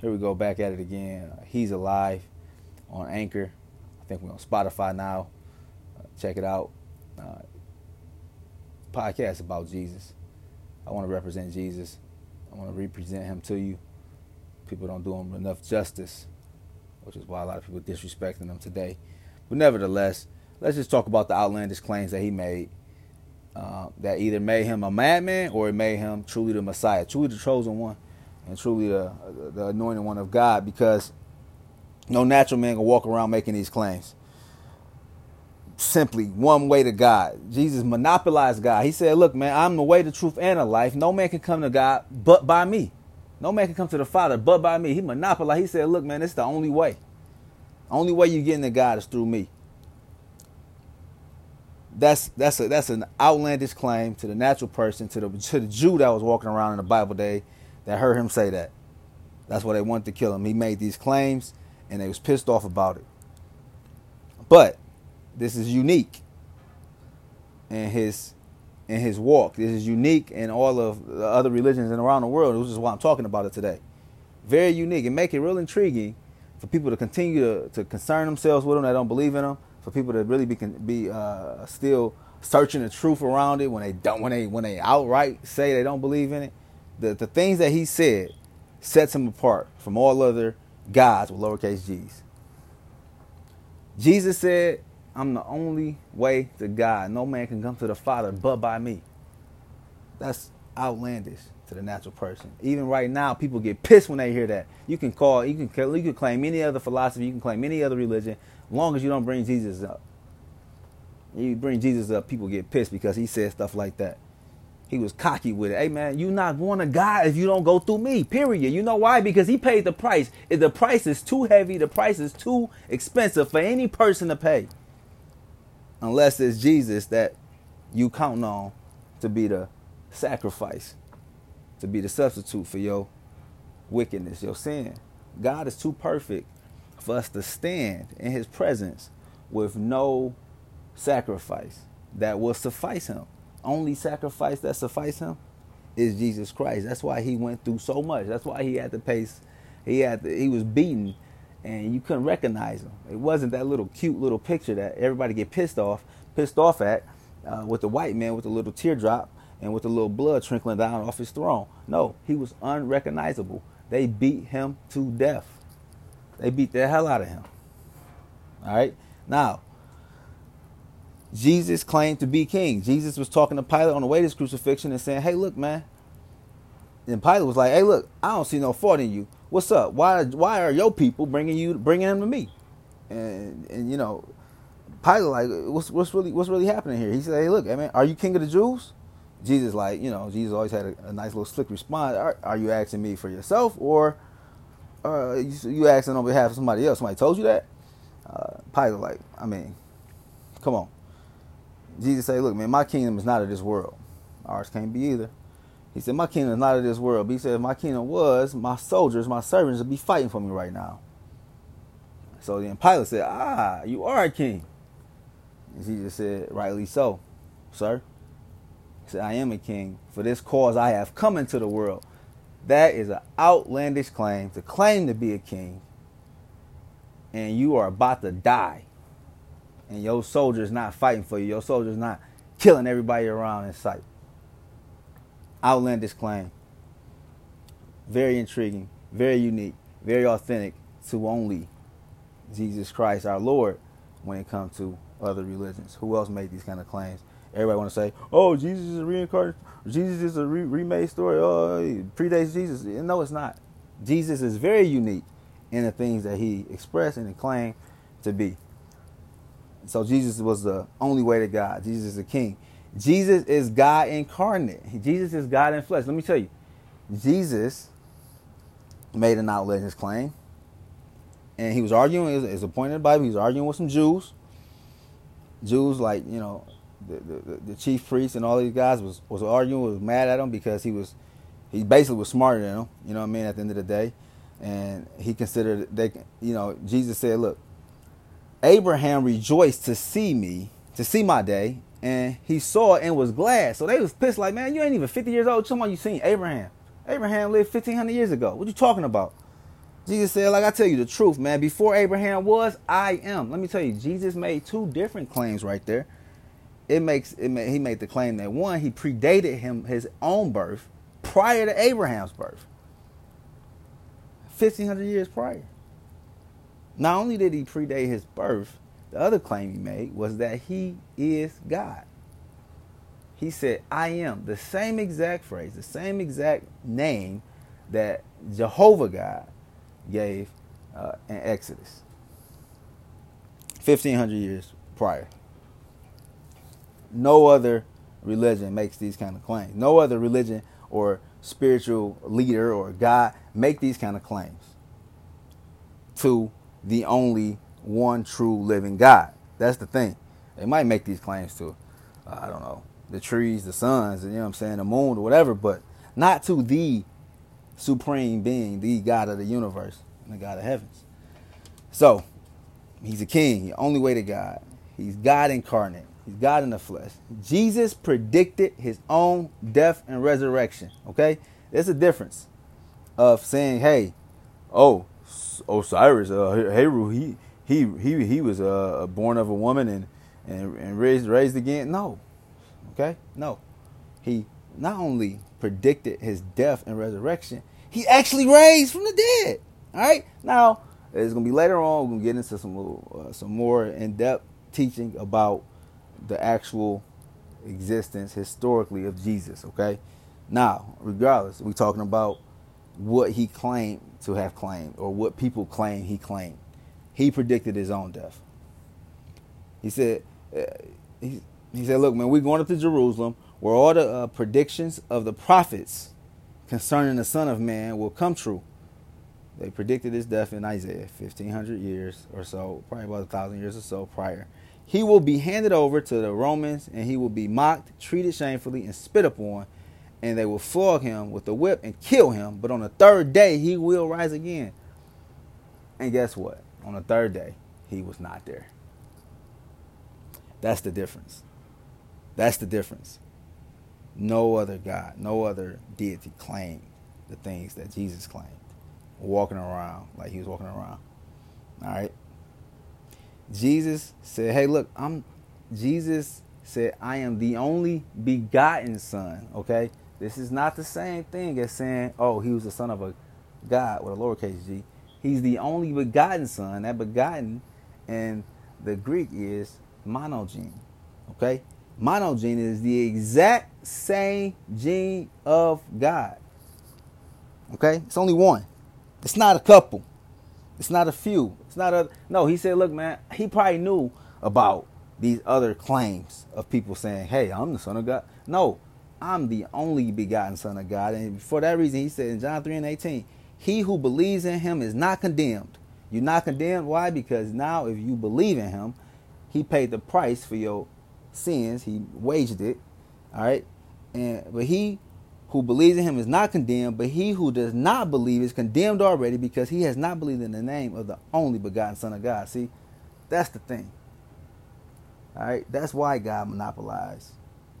Here we go back at it again. Uh, He's alive on Anchor. I think we're on Spotify now. Uh, check it out. Uh, podcast about Jesus. I want to represent Jesus. I want to represent him to you. People don't do him enough justice, which is why a lot of people disrespecting him today. But nevertheless, let's just talk about the outlandish claims that he made. Uh, that either made him a madman or it made him truly the Messiah, truly the chosen one, and truly the the anointed one of God. Because no natural man can walk around making these claims simply one way to God. Jesus monopolized God. He said, Look, man, I'm the way, the truth, and the life. No man can come to God but by me. No man can come to the Father but by me. He monopolized. He said, Look, man, it's the only way. Only way you get into God is through me. That's that's a that's an outlandish claim to the natural person, to the to the Jew that was walking around in the Bible day that heard him say that. That's why they wanted to kill him. He made these claims and they was pissed off about it. But this is unique in his in his walk. This is unique in all of the other religions and around the world, which is why I'm talking about it today. Very unique and make it real intriguing for people to continue to, to concern themselves with them that don't believe in them. For people to really be be uh, still searching the truth around it when they don't when they when they outright say they don't believe in it. The the things that he said sets him apart from all other gods with lowercase g's. Jesus said, I'm the only way to God. No man can come to the Father but by me. That's outlandish to the natural person. Even right now, people get pissed when they hear that. You can call, you can, you can claim any other philosophy, you can claim any other religion, as long as you don't bring Jesus up. You bring Jesus up, people get pissed because he said stuff like that. He was cocky with it. Hey man, you're not going to God if you don't go through me. Period. You know why? Because he paid the price. If the price is too heavy, the price is too expensive for any person to pay. Unless it's Jesus that you count on to be the sacrifice, to be the substitute for your wickedness, your sin. God is too perfect for us to stand in his presence with no sacrifice that will suffice him only sacrifice that suffice him is Jesus Christ. That's why he went through so much. That's why he had to pace. He had to, he was beaten, and you couldn't recognize him. It wasn't that little cute little picture that everybody get pissed off pissed off at uh, with the white man with the little teardrop and with the little blood trickling down off his throne. No, he was unrecognizable. They beat him to death. They beat the hell out of him. All right. Now, Jesus claimed to be king. Jesus was talking to Pilate on the way to his crucifixion and saying, "Hey, look, man." And Pilate was like, "Hey, look, I don't see no fault in you. What's up? Why why are your people bringing you bringing them to me?" And and you know, Pilate like, "What's what's really what's really happening here?" He said, "Hey, look, I mean, are you king of the Jews?" Jesus like, you know, Jesus always had a, a nice little slick response. Are, are, you asking me for yourself or uh, you, you asking on behalf of somebody else? Somebody told you that? Uh, Pilate like, I mean, come on. Jesus said, Look, man, my kingdom is not of this world. Ours can't be either. He said, My kingdom is not of this world. But he said, If my kingdom was, my soldiers, my servants would be fighting for me right now. So then Pilate said, Ah, you are a king. And Jesus said, Rightly so, sir. He said, I am a king. For this cause I have come into the world. That is an outlandish claim to claim to be a king. And you are about to die and your soldiers not fighting for you, your soldiers not killing everybody around in sight. Outlandish claim. Very intriguing, very unique, very authentic to only Jesus Christ our Lord when it comes to other religions. Who else made these kind of claims? Everybody want to say, "Oh, Jesus is a reincarnation. Jesus is a re- remade story. Oh, predates Jesus." No, it's not. Jesus is very unique in the things that he expressed and claimed to be. So Jesus was the only way to God. Jesus is the King. Jesus is God incarnate. Jesus is God in flesh. Let me tell you, Jesus made an outlandish claim, and he was arguing. It's a point in the Bible. He was arguing with some Jews. Jews, like you know, the, the, the chief priests and all these guys was was arguing, was mad at him because he was he basically was smarter than them. You know what I mean? At the end of the day, and he considered they, you know, Jesus said, "Look, Abraham rejoiced to see me, to see my day, and he saw and was glad. So they was pissed, like, man, you ain't even 50 years old. Someone you seen Abraham. Abraham lived 1500 years ago. What you talking about? Jesus said, like I tell you the truth, man. Before Abraham was, I am. Let me tell you, Jesus made two different claims right there. It makes it. Made, he made the claim that one, he predated him his own birth prior to Abraham's birth, fifteen hundred years prior. Not only did he predate his birth, the other claim he made was that he is God. He said, I am. The same exact phrase, the same exact name that Jehovah God gave uh, in Exodus. 1500 years prior. No other religion makes these kind of claims. No other religion or spiritual leader or God make these kind of claims to the only one true living God. That's the thing. They might make these claims to, uh, I don't know, the trees, the suns, you know what I'm saying, the moon or whatever, but not to the supreme being, the God of the universe and the God of heavens. So, he's a king, the only way to God. He's God incarnate. He's God in the flesh. Jesus predicted his own death and resurrection. Okay? There's a difference of saying, hey, oh, Osiris, uh, Heru, he he he he was uh, born of a woman and and, and raised raised again. No, okay, no. He not only predicted his death and resurrection, he actually raised from the dead. All right. Now it's gonna be later on. We're gonna get into some little, uh, some more in depth teaching about the actual existence historically of Jesus. Okay. Now, regardless, we're talking about what he claimed to have claimed or what people claim he claimed. He predicted his own death. He said, uh, he, he said, look, man, we're going up to Jerusalem where all the uh, predictions of the prophets concerning the Son of Man will come true. They predicted his death in Isaiah, 1500 years or so, probably about a thousand years or so prior. He will be handed over to the Romans and he will be mocked, treated shamefully, and spit upon and they will flog him with a whip and kill him. But on the third day, he will rise again. And guess what? On the third day, he was not there. That's the difference. That's the difference. No other God, no other deity claimed the things that Jesus claimed, walking around like he was walking around. All right. Jesus said, "Hey, look, I'm." Jesus said, "I am the only begotten Son." Okay, this is not the same thing as saying, oh, he was the son of a God with a lowercase g. He's the only begotten son. That begotten in the Greek is monogene. Okay? Monogene is the exact same gene of God. Okay? It's only one. It's not a couple. It's not a few. It's not a no, he said, look, man, he probably knew about these other claims of people saying, Hey, I'm the son of God. No, I'm the only begotten Son of God. And for that reason, he said in John 3 and 18, He who believes in him is not condemned. You're not condemned. Why? Because now, if you believe in him, he paid the price for your sins. He waged it. All right. And but he who believes in him is not condemned, but he who does not believe is condemned already because he has not believed in the name of the only begotten Son of God. See, that's the thing. All right. That's why God monopolized.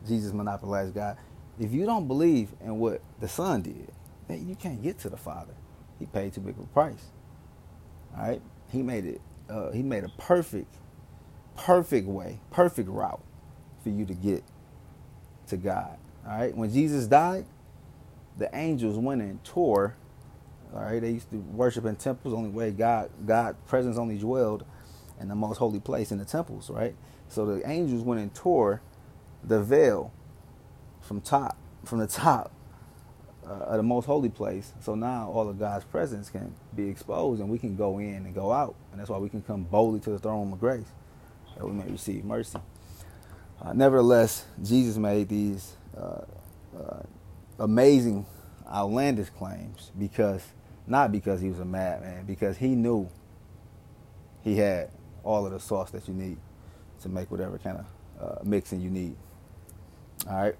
Jesus monopolized God if you don't believe in what the Son did, then you can't get to the Father. He paid too big of a price. All right, he made it. Uh, he made a perfect, perfect way, perfect route for you to get to God. All right, when Jesus died, the angels went and tore. All right, they used to worship in temples. Only way God, God presence only dwelled in the most holy place in the temples. Right, so the angels went and tore the veil from top, from the top uh, of the most holy place. So now all of God's presence can be exposed, and we can go in and go out, and that's why we can come boldly to the throne of grace that we may receive mercy. Uh, nevertheless, Jesus made these uh, uh amazing, outlandish claims because not because he was a madman, because he knew he had all of the sauce that you need to make whatever kind of uh, mixing you need. All right.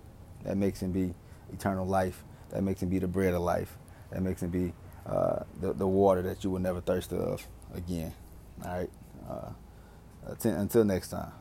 That makes him be eternal life. That makes him be the bread of life. That makes him be uh, the, the water that you will never thirst of again. All right. Uh, until next time.